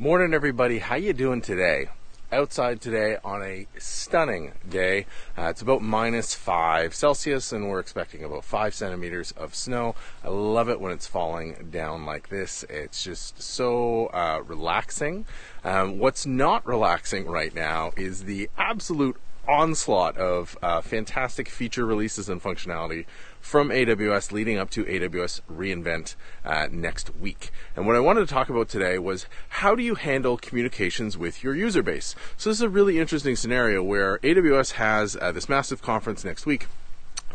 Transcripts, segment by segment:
Morning, everybody. How you doing today? Outside today on a stunning day. Uh, it's about minus five Celsius, and we're expecting about five centimeters of snow. I love it when it's falling down like this. It's just so uh, relaxing. Um, what's not relaxing right now is the absolute onslaught of uh, fantastic feature releases and functionality from AWS leading up to AWS reInvent uh, next week. And what I wanted to talk about today was how do you handle communications with your user base? So this is a really interesting scenario where AWS has uh, this massive conference next week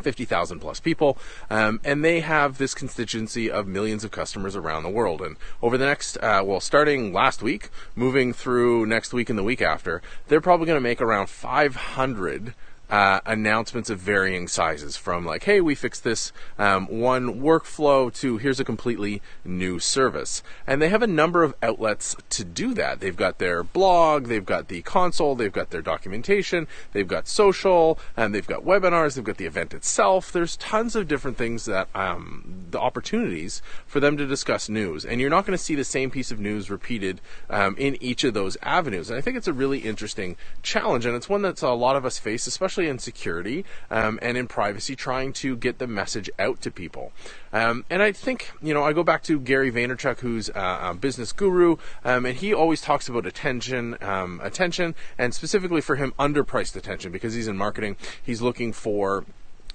50,000 plus people, um, and they have this constituency of millions of customers around the world. And over the next, uh, well, starting last week, moving through next week and the week after, they're probably going to make around 500 uh, announcements of varying sizes from like, hey, we fixed this um, one workflow to here's a completely new service. And they have a number of outlets to do that. They've got their blog, they've got the console, they've got their documentation, they've got social, and they've got webinars, they've got the event itself. There's tons of different things that um, the opportunities for them to discuss news. And you're not going to see the same piece of news repeated um, in each of those avenues. And I think it's a really interesting challenge, and it's one that a lot of us face, especially especially in security um, and in privacy, trying to get the message out to people. Um, and I think, you know, I go back to Gary Vaynerchuk, who's a, a business guru, um, and he always talks about attention, um, attention, and specifically for him, underpriced attention, because he's in marketing. He's looking for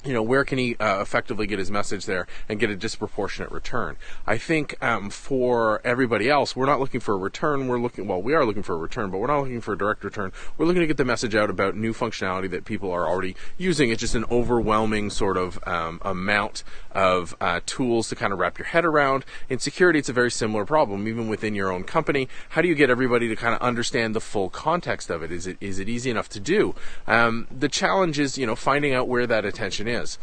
you know, where can he uh, effectively get his message there and get a disproportionate return? I think um, for everybody else, we're not looking for a return. We're looking, well, we are looking for a return, but we're not looking for a direct return. We're looking to get the message out about new functionality that people are already using. It's just an overwhelming sort of um, amount of uh, tools to kind of wrap your head around. In security, it's a very similar problem, even within your own company. How do you get everybody to kind of understand the full context of it? Is it is it easy enough to do? Um, the challenge is, you know, finding out where that attention is.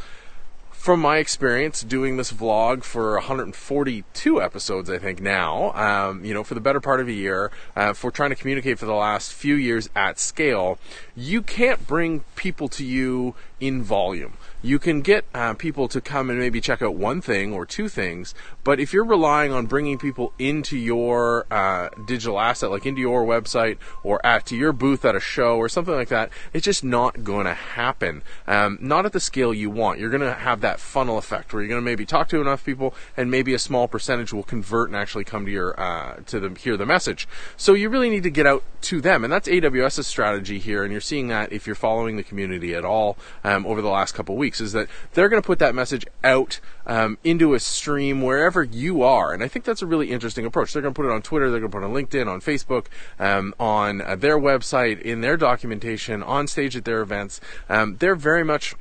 From my experience doing this vlog for 142 episodes, I think now, um, you know, for the better part of a year, uh, for trying to communicate for the last few years at scale, you can't bring people to you in volume you can get uh, people to come and maybe check out one thing or two things, but if you're relying on bringing people into your uh, digital asset, like into your website or at to your booth at a show or something like that, it's just not going to happen. Um, not at the scale you want. You're going to have that funnel effect where you're going to maybe talk to enough people, and maybe a small percentage will convert and actually come to your uh, to them hear the message. So you really need to get out to them, and that's AWS's strategy here. And you're seeing that if you're following the community at all um, over the last couple weeks, is that they're going to put that message out um, into a stream wherever you are. And I think that's a really interesting approach. They're going to put it on Twitter, they're going to put it on LinkedIn, on Facebook, um, on uh, their website, in their documentation, on stage at their events. Um, they're very much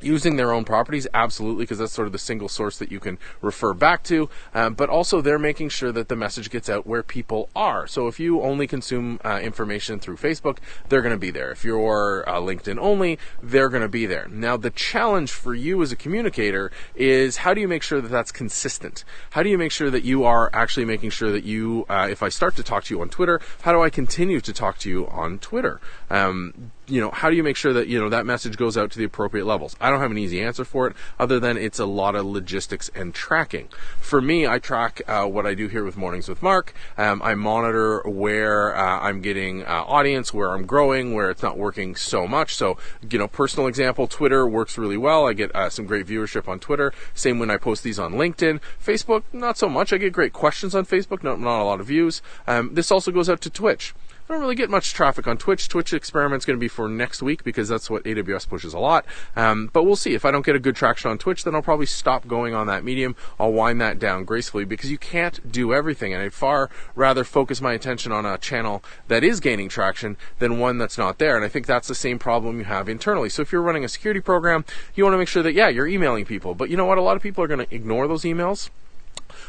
using their own properties absolutely because that's sort of the single source that you can refer back to. Um, but also they're making sure that the message gets out where people are. So if you only consume uh, information through facebook they're going to be there. If you're uh, linkedin only they're going to be there. Now the challenge for you as a communicator is how do you make sure that that's consistent? How do you make sure that you are actually making sure that you uh, if i start to talk to you on twitter how do i continue to talk to you on twitter? Um, you know, how do you make sure that, you know, that message goes out to the appropriate levels? I don't have an easy answer for it other than it's a lot of logistics and tracking. For me, I track uh, what I do here with Mornings with Mark. Um, I monitor where uh, I'm getting uh, audience, where I'm growing, where it's not working so much. So, you know, personal example, Twitter works really well. I get uh, some great viewership on Twitter. Same when I post these on LinkedIn. Facebook, not so much. I get great questions on Facebook, not, not a lot of views. Um, this also goes out to Twitch. I don't really get much traffic on Twitch. Twitch experiment's going to be for next week because that's what AWS pushes a lot. Um, but we'll see. If I don't get a good traction on Twitch, then I'll probably stop going on that medium. I'll wind that down gracefully because you can't do everything. And I'd far rather focus my attention on a channel that is gaining traction than one that's not there. And I think that's the same problem you have internally. So if you're running a security program, you want to make sure that, yeah, you're emailing people. But you know what? A lot of people are going to ignore those emails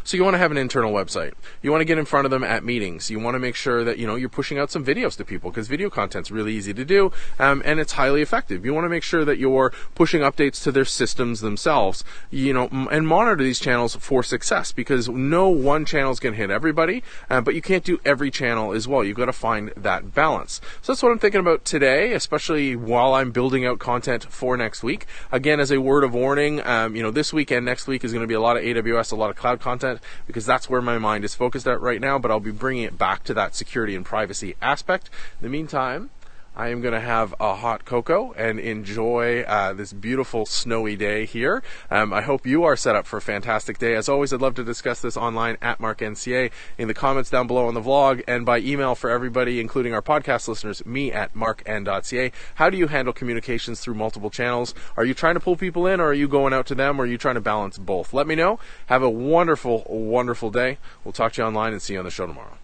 so you want to have an internal website. You want to get in front of them at meetings. You want to make sure that you know you're pushing out some videos to people because video content's really easy to do um, and it's highly effective. You want to make sure that you're pushing updates to their systems themselves. You know, and monitor these channels for success because no one channel is going to hit everybody, uh, but you can't do every channel as well. You've got to find that balance. So that's what I'm thinking about today, especially while I'm building out content for next week. Again, as a word of warning, um, you know, this week and next week is going to be a lot of AWS, a lot of cloud content content because that's where my mind is focused at right now. But I'll be bringing it back to that security and privacy aspect. In the meantime, I am going to have a hot cocoa and enjoy uh, this beautiful snowy day here. Um, I hope you are set up for a fantastic day. As always, I'd love to discuss this online at MarkNCA in the comments down below on the vlog and by email for everybody, including our podcast listeners, me at markn.ca. How do you handle communications through multiple channels? Are you trying to pull people in or are you going out to them or are you trying to balance both? Let me know. Have a wonderful, wonderful day. We'll talk to you online and see you on the show tomorrow.